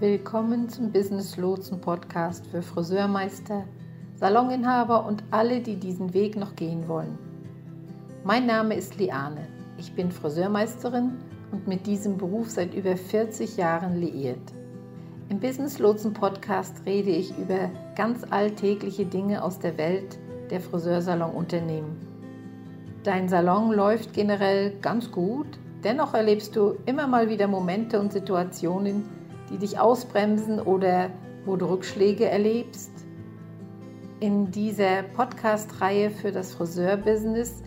Willkommen zum Business Lotsen Podcast für Friseurmeister, Saloninhaber und alle, die diesen Weg noch gehen wollen. Mein Name ist Liane. Ich bin Friseurmeisterin und mit diesem Beruf seit über 40 Jahren liiert. Im Business Lotsen Podcast rede ich über ganz alltägliche Dinge aus der Welt der Friseursalonunternehmen. Dein Salon läuft generell ganz gut, dennoch erlebst du immer mal wieder Momente und Situationen, die dich ausbremsen oder wo du Rückschläge erlebst. In dieser Podcast-Reihe für das Friseurbusiness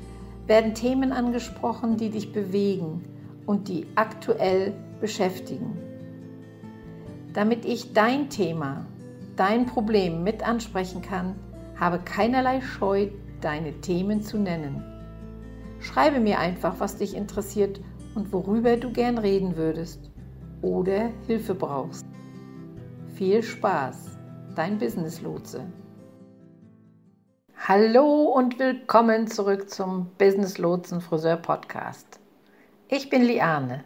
werden Themen angesprochen, die dich bewegen und die aktuell beschäftigen. Damit ich dein Thema, dein Problem mit ansprechen kann, habe keinerlei Scheu, deine Themen zu nennen. Schreibe mir einfach, was dich interessiert und worüber du gern reden würdest oder Hilfe brauchst. Viel Spaß, dein Business Lotse. Hallo und willkommen zurück zum Business Lotsen Friseur Podcast. Ich bin Liane.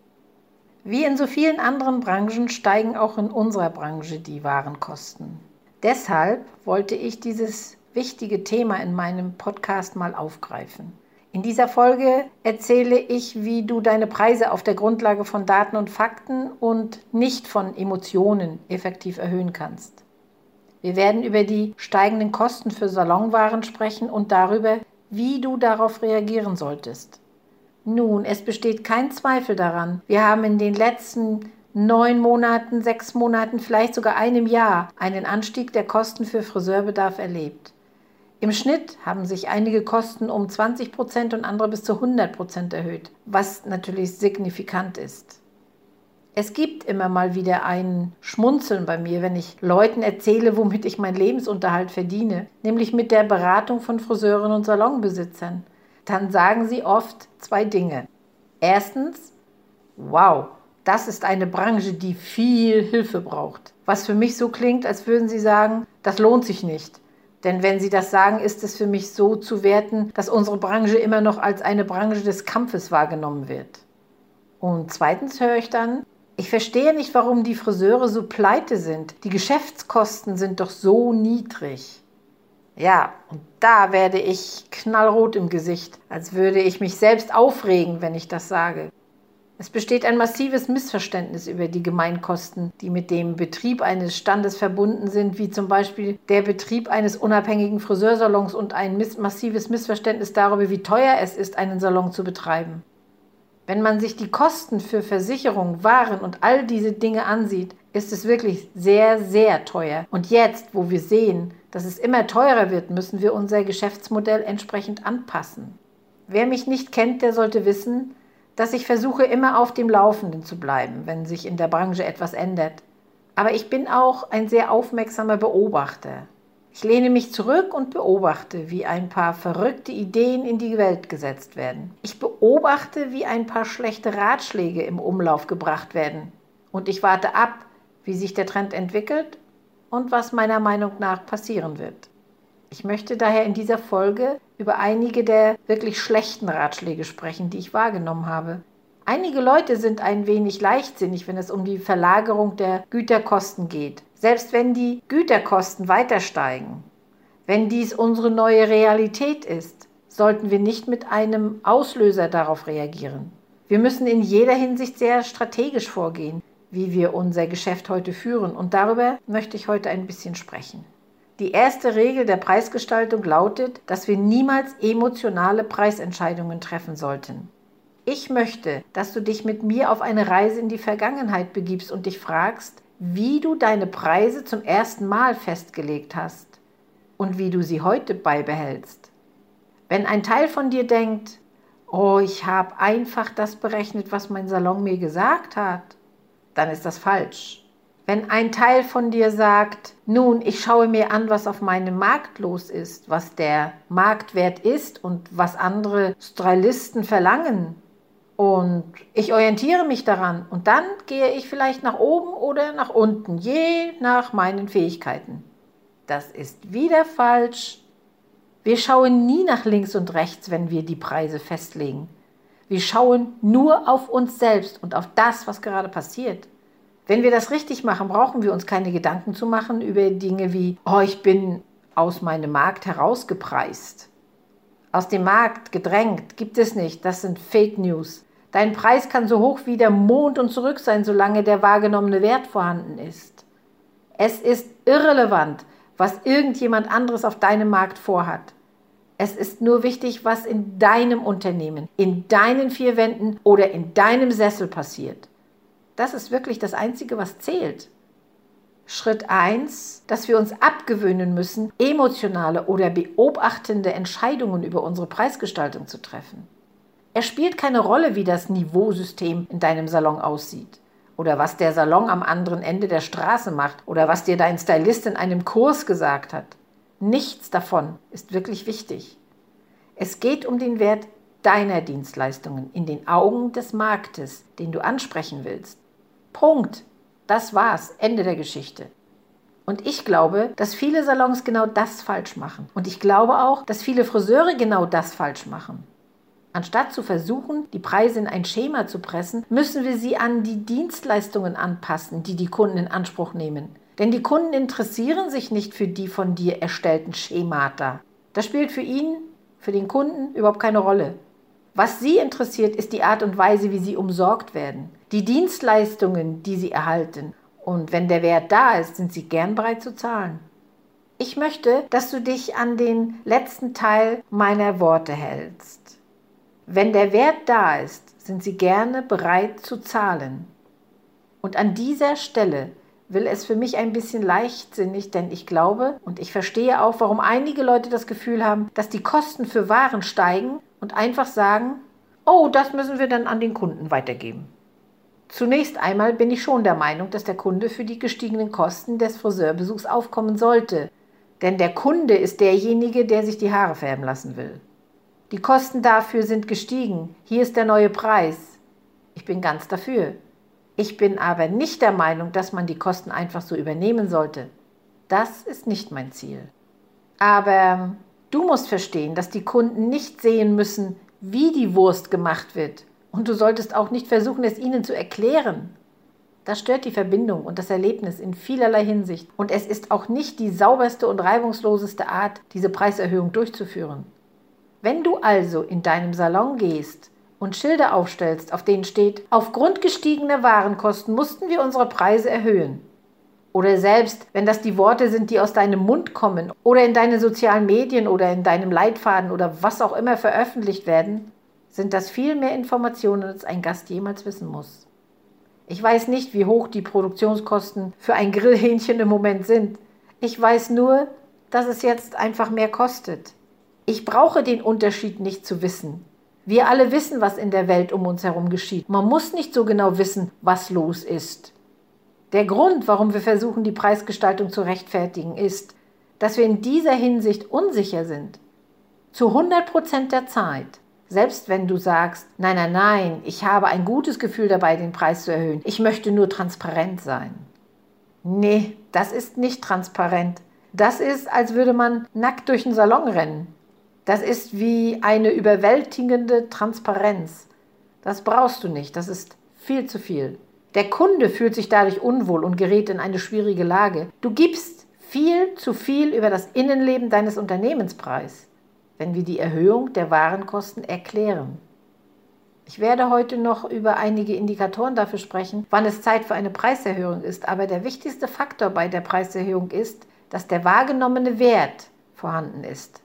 Wie in so vielen anderen Branchen steigen auch in unserer Branche die Warenkosten. Deshalb wollte ich dieses wichtige Thema in meinem Podcast mal aufgreifen. In dieser Folge erzähle ich, wie du deine Preise auf der Grundlage von Daten und Fakten und nicht von Emotionen effektiv erhöhen kannst. Wir werden über die steigenden Kosten für Salonwaren sprechen und darüber, wie du darauf reagieren solltest. Nun, es besteht kein Zweifel daran, wir haben in den letzten neun Monaten, sechs Monaten, vielleicht sogar einem Jahr einen Anstieg der Kosten für Friseurbedarf erlebt. Im Schnitt haben sich einige Kosten um 20 Prozent und andere bis zu 100 Prozent erhöht, was natürlich signifikant ist. Es gibt immer mal wieder ein Schmunzeln bei mir, wenn ich Leuten erzähle, womit ich meinen Lebensunterhalt verdiene, nämlich mit der Beratung von Friseuren und Salonbesitzern. Dann sagen sie oft zwei Dinge. Erstens, wow, das ist eine Branche, die viel Hilfe braucht. Was für mich so klingt, als würden sie sagen, das lohnt sich nicht. Denn wenn Sie das sagen, ist es für mich so zu werten, dass unsere Branche immer noch als eine Branche des Kampfes wahrgenommen wird. Und zweitens höre ich dann, ich verstehe nicht, warum die Friseure so pleite sind. Die Geschäftskosten sind doch so niedrig. Ja, und da werde ich knallrot im Gesicht, als würde ich mich selbst aufregen, wenn ich das sage. Es besteht ein massives Missverständnis über die Gemeinkosten, die mit dem Betrieb eines Standes verbunden sind, wie zum Beispiel der Betrieb eines unabhängigen Friseursalons und ein massives Missverständnis darüber, wie teuer es ist, einen Salon zu betreiben. Wenn man sich die Kosten für Versicherung, Waren und all diese Dinge ansieht, ist es wirklich sehr, sehr teuer. Und jetzt, wo wir sehen, dass es immer teurer wird, müssen wir unser Geschäftsmodell entsprechend anpassen. Wer mich nicht kennt, der sollte wissen, dass ich versuche, immer auf dem Laufenden zu bleiben, wenn sich in der Branche etwas ändert. Aber ich bin auch ein sehr aufmerksamer Beobachter. Ich lehne mich zurück und beobachte, wie ein paar verrückte Ideen in die Welt gesetzt werden. Ich beobachte, wie ein paar schlechte Ratschläge im Umlauf gebracht werden. Und ich warte ab, wie sich der Trend entwickelt und was meiner Meinung nach passieren wird. Ich möchte daher in dieser Folge über einige der wirklich schlechten Ratschläge sprechen, die ich wahrgenommen habe. Einige Leute sind ein wenig leichtsinnig, wenn es um die Verlagerung der Güterkosten geht. Selbst wenn die Güterkosten weiter steigen, wenn dies unsere neue Realität ist, sollten wir nicht mit einem Auslöser darauf reagieren. Wir müssen in jeder Hinsicht sehr strategisch vorgehen, wie wir unser Geschäft heute führen. Und darüber möchte ich heute ein bisschen sprechen. Die erste Regel der Preisgestaltung lautet, dass wir niemals emotionale Preisentscheidungen treffen sollten. Ich möchte, dass du dich mit mir auf eine Reise in die Vergangenheit begibst und dich fragst, wie du deine Preise zum ersten Mal festgelegt hast und wie du sie heute beibehältst. Wenn ein Teil von dir denkt, oh, ich habe einfach das berechnet, was mein Salon mir gesagt hat, dann ist das falsch. Wenn ein Teil von dir sagt, nun, ich schaue mir an, was auf meinem Markt los ist, was der Marktwert ist und was andere Stylisten verlangen, und ich orientiere mich daran und dann gehe ich vielleicht nach oben oder nach unten, je nach meinen Fähigkeiten. Das ist wieder falsch. Wir schauen nie nach links und rechts, wenn wir die Preise festlegen. Wir schauen nur auf uns selbst und auf das, was gerade passiert. Wenn wir das richtig machen, brauchen wir uns keine Gedanken zu machen über Dinge wie, oh, ich bin aus meinem Markt herausgepreist. Aus dem Markt gedrängt gibt es nicht. Das sind Fake News. Dein Preis kann so hoch wie der Mond und zurück sein, solange der wahrgenommene Wert vorhanden ist. Es ist irrelevant, was irgendjemand anderes auf deinem Markt vorhat. Es ist nur wichtig, was in deinem Unternehmen, in deinen vier Wänden oder in deinem Sessel passiert. Das ist wirklich das Einzige, was zählt. Schritt 1, dass wir uns abgewöhnen müssen, emotionale oder beobachtende Entscheidungen über unsere Preisgestaltung zu treffen. Es spielt keine Rolle, wie das Niveausystem in deinem Salon aussieht oder was der Salon am anderen Ende der Straße macht oder was dir dein Stylist in einem Kurs gesagt hat. Nichts davon ist wirklich wichtig. Es geht um den Wert deiner Dienstleistungen in den Augen des Marktes, den du ansprechen willst. Punkt. Das war's. Ende der Geschichte. Und ich glaube, dass viele Salons genau das falsch machen. Und ich glaube auch, dass viele Friseure genau das falsch machen. Anstatt zu versuchen, die Preise in ein Schema zu pressen, müssen wir sie an die Dienstleistungen anpassen, die die Kunden in Anspruch nehmen. Denn die Kunden interessieren sich nicht für die von dir erstellten Schemata. Das spielt für ihn, für den Kunden überhaupt keine Rolle. Was sie interessiert, ist die Art und Weise, wie sie umsorgt werden, die Dienstleistungen, die sie erhalten. Und wenn der Wert da ist, sind sie gern bereit zu zahlen. Ich möchte, dass du dich an den letzten Teil meiner Worte hältst. Wenn der Wert da ist, sind sie gerne bereit zu zahlen. Und an dieser Stelle will es für mich ein bisschen leichtsinnig, denn ich glaube und ich verstehe auch, warum einige Leute das Gefühl haben, dass die Kosten für Waren steigen und einfach sagen, oh, das müssen wir dann an den Kunden weitergeben. Zunächst einmal bin ich schon der Meinung, dass der Kunde für die gestiegenen Kosten des Friseurbesuchs aufkommen sollte. Denn der Kunde ist derjenige, der sich die Haare färben lassen will. Die Kosten dafür sind gestiegen. Hier ist der neue Preis. Ich bin ganz dafür. Ich bin aber nicht der Meinung, dass man die Kosten einfach so übernehmen sollte. Das ist nicht mein Ziel. Aber Du musst verstehen, dass die Kunden nicht sehen müssen, wie die Wurst gemacht wird. Und du solltest auch nicht versuchen, es ihnen zu erklären. Das stört die Verbindung und das Erlebnis in vielerlei Hinsicht. Und es ist auch nicht die sauberste und reibungsloseste Art, diese Preiserhöhung durchzuführen. Wenn du also in deinem Salon gehst und Schilder aufstellst, auf denen steht, aufgrund gestiegener Warenkosten mussten wir unsere Preise erhöhen, oder selbst, wenn das die Worte sind, die aus deinem Mund kommen oder in deine sozialen Medien oder in deinem Leitfaden oder was auch immer veröffentlicht werden, sind das viel mehr Informationen, als ein Gast jemals wissen muss. Ich weiß nicht, wie hoch die Produktionskosten für ein Grillhähnchen im Moment sind. Ich weiß nur, dass es jetzt einfach mehr kostet. Ich brauche den Unterschied nicht zu wissen. Wir alle wissen, was in der Welt um uns herum geschieht. Man muss nicht so genau wissen, was los ist. Der Grund, warum wir versuchen, die Preisgestaltung zu rechtfertigen, ist, dass wir in dieser Hinsicht unsicher sind. Zu 100 Prozent der Zeit. Selbst wenn du sagst, nein, nein, nein, ich habe ein gutes Gefühl dabei, den Preis zu erhöhen. Ich möchte nur transparent sein. Nee, das ist nicht transparent. Das ist, als würde man nackt durch den Salon rennen. Das ist wie eine überwältigende Transparenz. Das brauchst du nicht. Das ist viel zu viel. Der Kunde fühlt sich dadurch unwohl und gerät in eine schwierige Lage. Du gibst viel zu viel über das Innenleben deines Unternehmens preis, wenn wir die Erhöhung der Warenkosten erklären. Ich werde heute noch über einige Indikatoren dafür sprechen, wann es Zeit für eine Preiserhöhung ist, aber der wichtigste Faktor bei der Preiserhöhung ist, dass der wahrgenommene Wert vorhanden ist.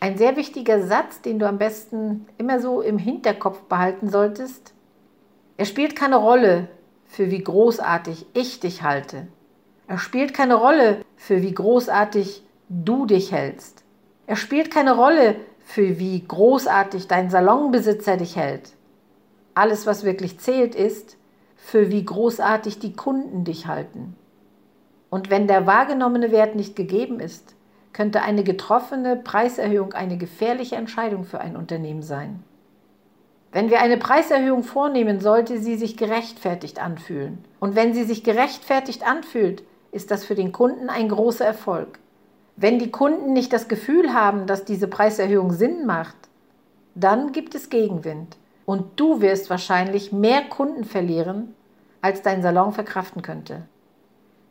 Ein sehr wichtiger Satz, den du am besten immer so im Hinterkopf behalten solltest, er spielt keine Rolle für wie großartig ich dich halte. Er spielt keine Rolle für wie großartig du dich hältst. Er spielt keine Rolle für wie großartig dein Salonbesitzer dich hält. Alles, was wirklich zählt, ist, für wie großartig die Kunden dich halten. Und wenn der wahrgenommene Wert nicht gegeben ist, könnte eine getroffene Preiserhöhung eine gefährliche Entscheidung für ein Unternehmen sein. Wenn wir eine Preiserhöhung vornehmen, sollte sie sich gerechtfertigt anfühlen. Und wenn sie sich gerechtfertigt anfühlt, ist das für den Kunden ein großer Erfolg. Wenn die Kunden nicht das Gefühl haben, dass diese Preiserhöhung Sinn macht, dann gibt es Gegenwind. Und du wirst wahrscheinlich mehr Kunden verlieren, als dein Salon verkraften könnte.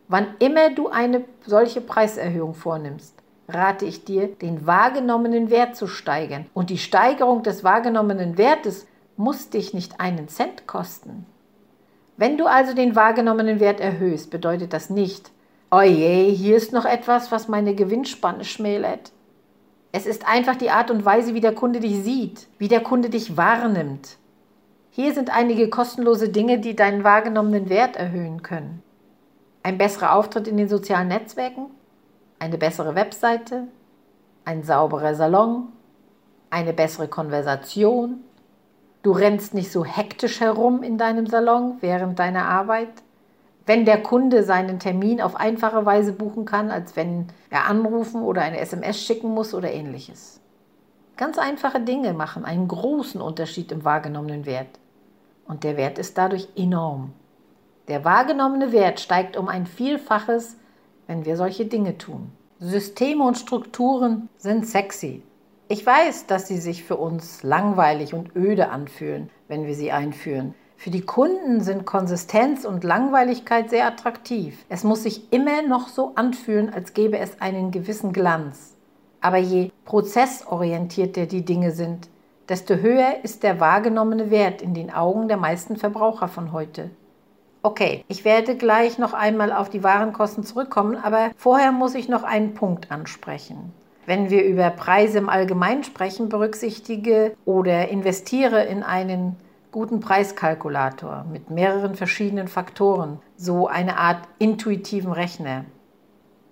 Wann immer du eine solche Preiserhöhung vornimmst, rate ich dir, den wahrgenommenen Wert zu steigern. Und die Steigerung des wahrgenommenen Wertes muss dich nicht einen Cent kosten. Wenn du also den wahrgenommenen Wert erhöhst, bedeutet das nicht, oje, hier ist noch etwas, was meine Gewinnspanne schmälert. Es ist einfach die Art und Weise, wie der Kunde dich sieht, wie der Kunde dich wahrnimmt. Hier sind einige kostenlose Dinge, die deinen wahrgenommenen Wert erhöhen können. Ein besserer Auftritt in den sozialen Netzwerken, eine bessere Webseite, ein sauberer Salon, eine bessere Konversation, Du rennst nicht so hektisch herum in deinem Salon während deiner Arbeit. Wenn der Kunde seinen Termin auf einfache Weise buchen kann, als wenn er anrufen oder eine SMS schicken muss oder ähnliches. Ganz einfache Dinge machen einen großen Unterschied im wahrgenommenen Wert. Und der Wert ist dadurch enorm. Der wahrgenommene Wert steigt um ein Vielfaches, wenn wir solche Dinge tun. Systeme und Strukturen sind sexy. Ich weiß, dass sie sich für uns langweilig und öde anfühlen, wenn wir sie einführen. Für die Kunden sind Konsistenz und Langweiligkeit sehr attraktiv. Es muss sich immer noch so anfühlen, als gäbe es einen gewissen Glanz. Aber je prozessorientierter die Dinge sind, desto höher ist der wahrgenommene Wert in den Augen der meisten Verbraucher von heute. Okay, ich werde gleich noch einmal auf die Warenkosten zurückkommen, aber vorher muss ich noch einen Punkt ansprechen. Wenn wir über Preise im Allgemeinen sprechen, berücksichtige oder investiere in einen guten Preiskalkulator mit mehreren verschiedenen Faktoren, so eine Art intuitiven Rechner.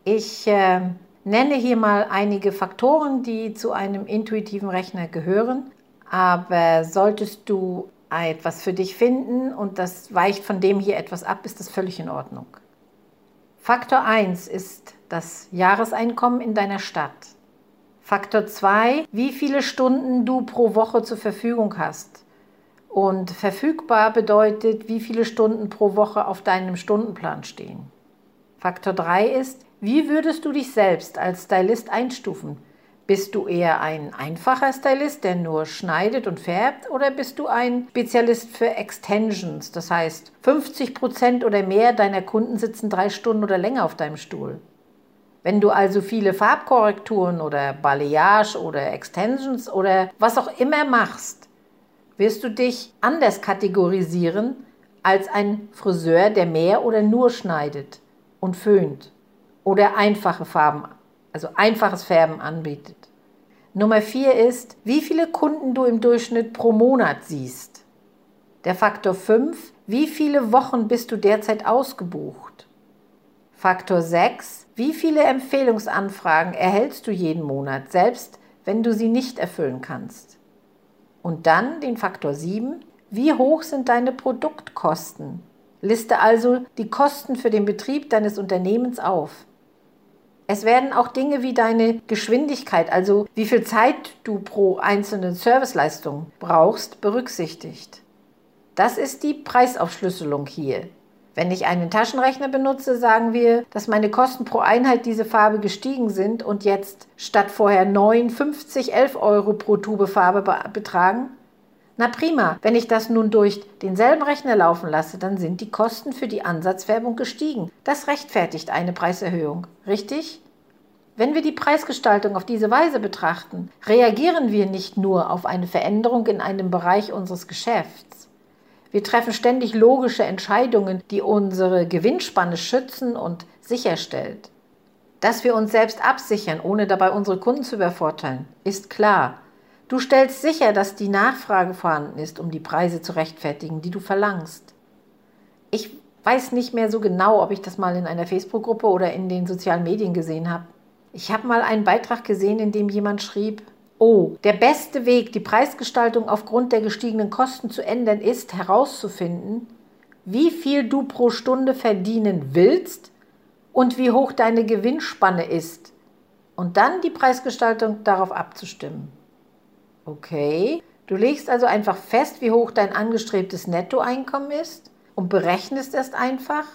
Ich äh, nenne hier mal einige Faktoren, die zu einem intuitiven Rechner gehören, aber solltest du etwas für dich finden und das weicht von dem hier etwas ab, ist das völlig in Ordnung. Faktor 1 ist das Jahreseinkommen in deiner Stadt. Faktor 2, wie viele Stunden du pro Woche zur Verfügung hast. Und verfügbar bedeutet, wie viele Stunden pro Woche auf deinem Stundenplan stehen. Faktor 3 ist, wie würdest du dich selbst als Stylist einstufen? Bist du eher ein einfacher Stylist, der nur schneidet und färbt, oder bist du ein Spezialist für Extensions? Das heißt, 50 Prozent oder mehr deiner Kunden sitzen drei Stunden oder länger auf deinem Stuhl. Wenn du also viele Farbkorrekturen oder Balayage oder Extensions oder was auch immer machst, wirst du dich anders kategorisieren als ein Friseur, der mehr oder nur schneidet und föhnt oder einfache Farben, also einfaches Färben anbietet. Nummer vier ist, wie viele Kunden du im Durchschnitt pro Monat siehst. Der Faktor 5, wie viele Wochen bist du derzeit ausgebucht? Faktor 6. Wie viele Empfehlungsanfragen erhältst du jeden Monat, selbst wenn du sie nicht erfüllen kannst? Und dann den Faktor 7. Wie hoch sind deine Produktkosten? Liste also die Kosten für den Betrieb deines Unternehmens auf. Es werden auch Dinge wie deine Geschwindigkeit, also wie viel Zeit du pro einzelne Serviceleistung brauchst, berücksichtigt. Das ist die Preisaufschlüsselung hier. Wenn ich einen Taschenrechner benutze, sagen wir, dass meine Kosten pro Einheit diese Farbe gestiegen sind und jetzt statt vorher 9, 50, 11 Euro pro Tube Farbe betragen. Na prima, wenn ich das nun durch denselben Rechner laufen lasse, dann sind die Kosten für die Ansatzfärbung gestiegen. Das rechtfertigt eine Preiserhöhung, richtig? Wenn wir die Preisgestaltung auf diese Weise betrachten, reagieren wir nicht nur auf eine Veränderung in einem Bereich unseres Geschäfts. Wir treffen ständig logische Entscheidungen, die unsere Gewinnspanne schützen und sicherstellt. Dass wir uns selbst absichern, ohne dabei unsere Kunden zu übervorteilen, ist klar. Du stellst sicher, dass die Nachfrage vorhanden ist, um die Preise zu rechtfertigen, die du verlangst. Ich weiß nicht mehr so genau, ob ich das mal in einer Facebook-Gruppe oder in den sozialen Medien gesehen habe. Ich habe mal einen Beitrag gesehen, in dem jemand schrieb, Oh, der beste Weg, die Preisgestaltung aufgrund der gestiegenen Kosten zu ändern, ist herauszufinden, wie viel du pro Stunde verdienen willst und wie hoch deine Gewinnspanne ist und dann die Preisgestaltung darauf abzustimmen. Okay, du legst also einfach fest, wie hoch dein angestrebtes Nettoeinkommen ist und berechnest es einfach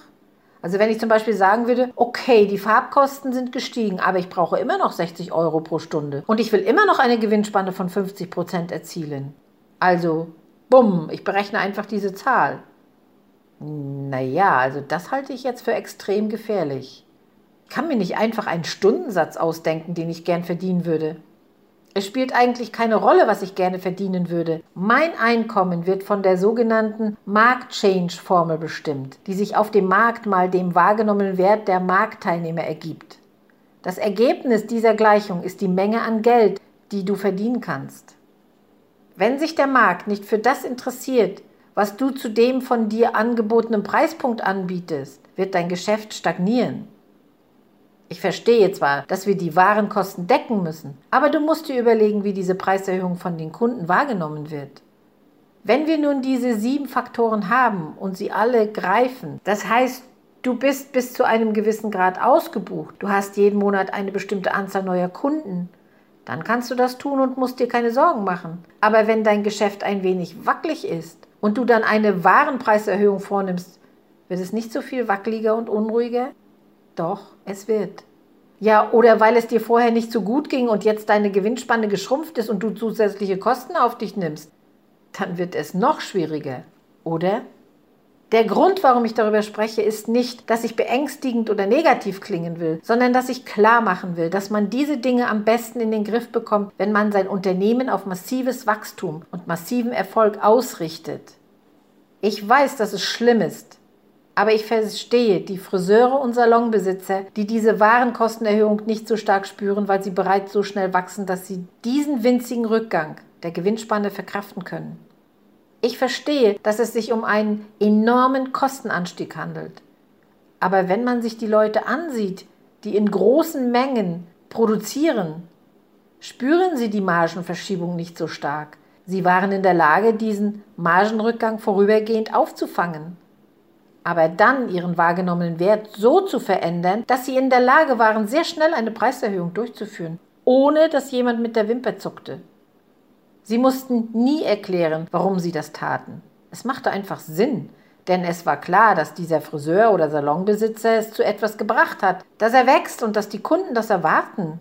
also wenn ich zum Beispiel sagen würde, okay, die Farbkosten sind gestiegen, aber ich brauche immer noch 60 Euro pro Stunde und ich will immer noch eine Gewinnspanne von 50 Prozent erzielen. Also, bumm, ich berechne einfach diese Zahl. Naja, also das halte ich jetzt für extrem gefährlich. Ich kann mir nicht einfach einen Stundensatz ausdenken, den ich gern verdienen würde. Es spielt eigentlich keine Rolle, was ich gerne verdienen würde. Mein Einkommen wird von der sogenannten Markt-Change-Formel bestimmt, die sich auf dem Markt mal dem wahrgenommenen Wert der Marktteilnehmer ergibt. Das Ergebnis dieser Gleichung ist die Menge an Geld, die du verdienen kannst. Wenn sich der Markt nicht für das interessiert, was du zu dem von dir angebotenen Preispunkt anbietest, wird dein Geschäft stagnieren. Ich verstehe zwar, dass wir die Warenkosten decken müssen, aber du musst dir überlegen, wie diese Preiserhöhung von den Kunden wahrgenommen wird. Wenn wir nun diese sieben Faktoren haben und sie alle greifen, das heißt, du bist bis zu einem gewissen Grad ausgebucht, du hast jeden Monat eine bestimmte Anzahl neuer Kunden, dann kannst du das tun und musst dir keine Sorgen machen. Aber wenn dein Geschäft ein wenig wackelig ist und du dann eine Warenpreiserhöhung vornimmst, wird es nicht so viel wackeliger und unruhiger? Doch, es wird. Ja, oder weil es dir vorher nicht so gut ging und jetzt deine Gewinnspanne geschrumpft ist und du zusätzliche Kosten auf dich nimmst, dann wird es noch schwieriger, oder? Der Grund, warum ich darüber spreche, ist nicht, dass ich beängstigend oder negativ klingen will, sondern dass ich klar machen will, dass man diese Dinge am besten in den Griff bekommt, wenn man sein Unternehmen auf massives Wachstum und massiven Erfolg ausrichtet. Ich weiß, dass es schlimm ist, aber ich verstehe die Friseure und Salonbesitzer, die diese Warenkostenerhöhung nicht so stark spüren, weil sie bereits so schnell wachsen, dass sie diesen winzigen Rückgang der Gewinnspanne verkraften können. Ich verstehe, dass es sich um einen enormen Kostenanstieg handelt. Aber wenn man sich die Leute ansieht, die in großen Mengen produzieren, spüren sie die Margenverschiebung nicht so stark. Sie waren in der Lage, diesen Margenrückgang vorübergehend aufzufangen aber dann ihren wahrgenommenen Wert so zu verändern, dass sie in der Lage waren, sehr schnell eine Preiserhöhung durchzuführen, ohne dass jemand mit der Wimper zuckte. Sie mussten nie erklären, warum sie das taten. Es machte einfach Sinn, denn es war klar, dass dieser Friseur oder Salonbesitzer es zu etwas gebracht hat, dass er wächst und dass die Kunden das erwarten.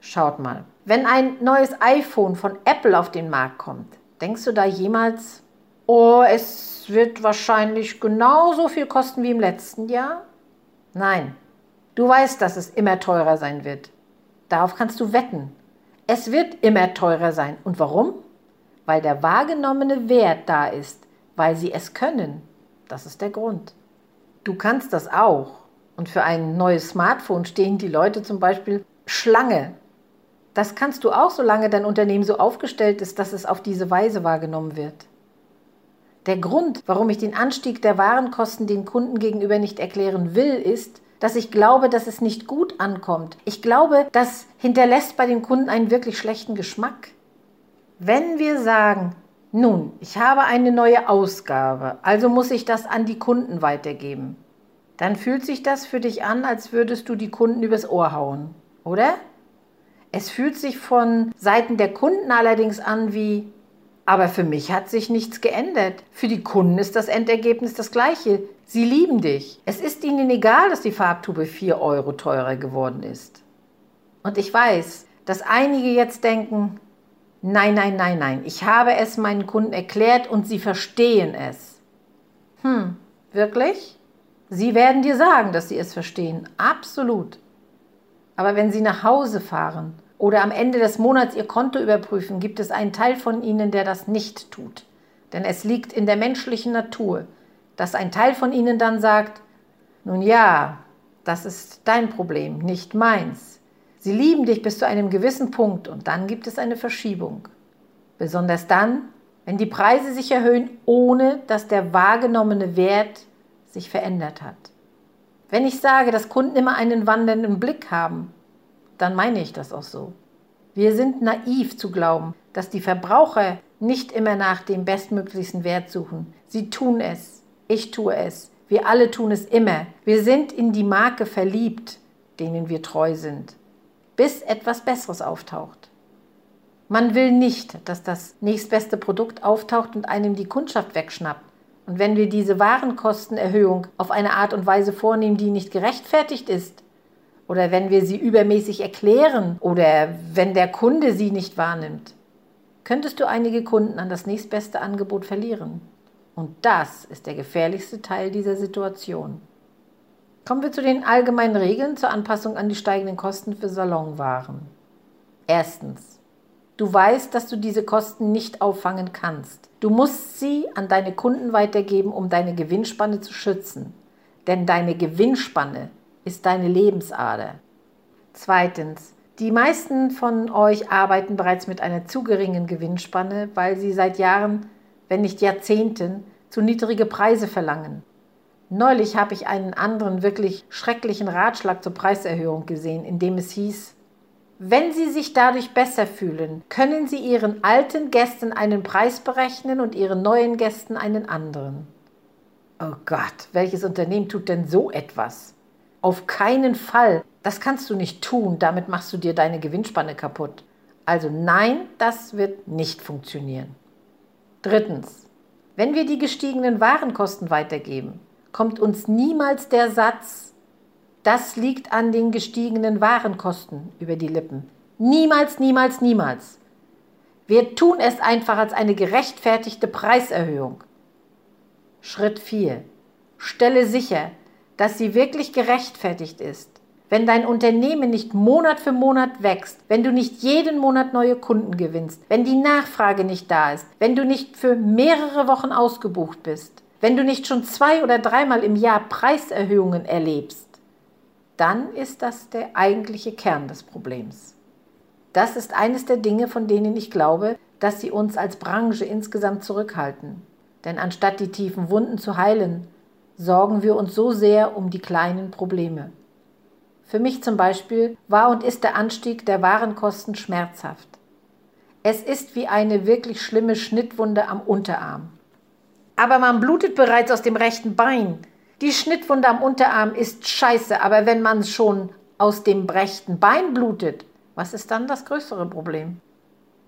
Schaut mal, wenn ein neues iPhone von Apple auf den Markt kommt, denkst du da jemals, oh, es wird wahrscheinlich genauso viel kosten wie im letzten Jahr? Nein, du weißt, dass es immer teurer sein wird. Darauf kannst du wetten. Es wird immer teurer sein. Und warum? Weil der wahrgenommene Wert da ist, weil sie es können. Das ist der Grund. Du kannst das auch. Und für ein neues Smartphone stehen die Leute zum Beispiel Schlange. Das kannst du auch, solange dein Unternehmen so aufgestellt ist, dass es auf diese Weise wahrgenommen wird. Der Grund, warum ich den Anstieg der Warenkosten den Kunden gegenüber nicht erklären will, ist, dass ich glaube, dass es nicht gut ankommt. Ich glaube, das hinterlässt bei den Kunden einen wirklich schlechten Geschmack. Wenn wir sagen, nun, ich habe eine neue Ausgabe, also muss ich das an die Kunden weitergeben, dann fühlt sich das für dich an, als würdest du die Kunden übers Ohr hauen, oder? Es fühlt sich von Seiten der Kunden allerdings an wie, aber für mich hat sich nichts geändert. Für die Kunden ist das Endergebnis das gleiche. Sie lieben dich. Es ist ihnen egal, dass die Farbtube 4 Euro teurer geworden ist. Und ich weiß, dass einige jetzt denken, nein, nein, nein, nein, ich habe es meinen Kunden erklärt und sie verstehen es. Hm, wirklich? Sie werden dir sagen, dass sie es verstehen. Absolut. Aber wenn sie nach Hause fahren oder am Ende des Monats ihr Konto überprüfen, gibt es einen Teil von ihnen, der das nicht tut. Denn es liegt in der menschlichen Natur, dass ein Teil von ihnen dann sagt, nun ja, das ist dein Problem, nicht meins. Sie lieben dich bis zu einem gewissen Punkt und dann gibt es eine Verschiebung. Besonders dann, wenn die Preise sich erhöhen, ohne dass der wahrgenommene Wert sich verändert hat. Wenn ich sage, dass Kunden immer einen wandernden Blick haben, dann meine ich das auch so. Wir sind naiv zu glauben, dass die Verbraucher nicht immer nach dem bestmöglichsten Wert suchen. Sie tun es. Ich tue es. Wir alle tun es immer. Wir sind in die Marke verliebt, denen wir treu sind, bis etwas Besseres auftaucht. Man will nicht, dass das nächstbeste Produkt auftaucht und einem die Kundschaft wegschnappt. Und wenn wir diese Warenkostenerhöhung auf eine Art und Weise vornehmen, die nicht gerechtfertigt ist, oder wenn wir sie übermäßig erklären oder wenn der Kunde sie nicht wahrnimmt, könntest du einige Kunden an das nächstbeste Angebot verlieren. Und das ist der gefährlichste Teil dieser Situation. Kommen wir zu den allgemeinen Regeln zur Anpassung an die steigenden Kosten für Salonwaren. Erstens. Du weißt, dass du diese Kosten nicht auffangen kannst. Du musst sie an deine Kunden weitergeben, um deine Gewinnspanne zu schützen. Denn deine Gewinnspanne ist deine Lebensader. Zweitens. Die meisten von euch arbeiten bereits mit einer zu geringen Gewinnspanne, weil sie seit Jahren, wenn nicht Jahrzehnten, zu niedrige Preise verlangen. Neulich habe ich einen anderen wirklich schrecklichen Ratschlag zur Preiserhöhung gesehen, in dem es hieß, wenn Sie sich dadurch besser fühlen, können Sie Ihren alten Gästen einen Preis berechnen und Ihren neuen Gästen einen anderen. Oh Gott, welches Unternehmen tut denn so etwas? Auf keinen Fall. Das kannst du nicht tun, damit machst du dir deine Gewinnspanne kaputt. Also nein, das wird nicht funktionieren. Drittens, wenn wir die gestiegenen Warenkosten weitergeben, kommt uns niemals der Satz, das liegt an den gestiegenen Warenkosten über die Lippen. Niemals, niemals, niemals. Wir tun es einfach als eine gerechtfertigte Preiserhöhung. Schritt 4. Stelle sicher, dass sie wirklich gerechtfertigt ist. Wenn dein Unternehmen nicht Monat für Monat wächst, wenn du nicht jeden Monat neue Kunden gewinnst, wenn die Nachfrage nicht da ist, wenn du nicht für mehrere Wochen ausgebucht bist, wenn du nicht schon zwei oder dreimal im Jahr Preiserhöhungen erlebst, dann ist das der eigentliche Kern des Problems. Das ist eines der Dinge, von denen ich glaube, dass sie uns als Branche insgesamt zurückhalten. Denn anstatt die tiefen Wunden zu heilen, sorgen wir uns so sehr um die kleinen Probleme. Für mich zum Beispiel war und ist der Anstieg der Warenkosten schmerzhaft. Es ist wie eine wirklich schlimme Schnittwunde am Unterarm. Aber man blutet bereits aus dem rechten Bein. Die Schnittwunde am Unterarm ist scheiße, aber wenn man schon aus dem rechten Bein blutet, was ist dann das größere Problem?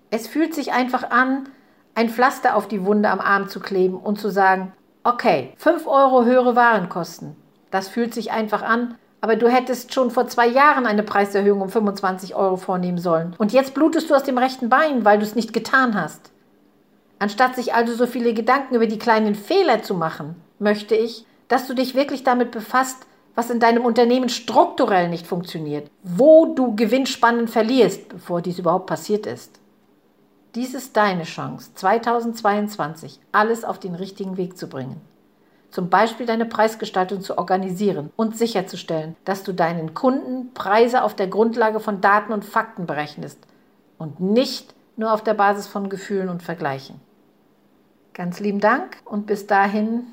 Es fühlt sich einfach an, ein Pflaster auf die Wunde am Arm zu kleben und zu sagen, okay, 5 Euro höhere Warenkosten. Das fühlt sich einfach an, aber du hättest schon vor zwei Jahren eine Preiserhöhung um 25 Euro vornehmen sollen. Und jetzt blutest du aus dem rechten Bein, weil du es nicht getan hast. Anstatt sich also so viele Gedanken über die kleinen Fehler zu machen, möchte ich, dass du dich wirklich damit befasst, was in deinem Unternehmen strukturell nicht funktioniert, wo du Gewinnspannen verlierst, bevor dies überhaupt passiert ist. Dies ist deine Chance, 2022 alles auf den richtigen Weg zu bringen. Zum Beispiel deine Preisgestaltung zu organisieren und sicherzustellen, dass du deinen Kunden Preise auf der Grundlage von Daten und Fakten berechnest und nicht nur auf der Basis von Gefühlen und Vergleichen. Ganz lieben Dank und bis dahin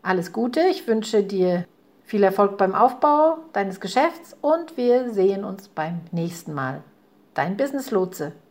alles Gute. Ich wünsche dir viel Erfolg beim Aufbau deines Geschäfts und wir sehen uns beim nächsten Mal. Dein Business Lotse.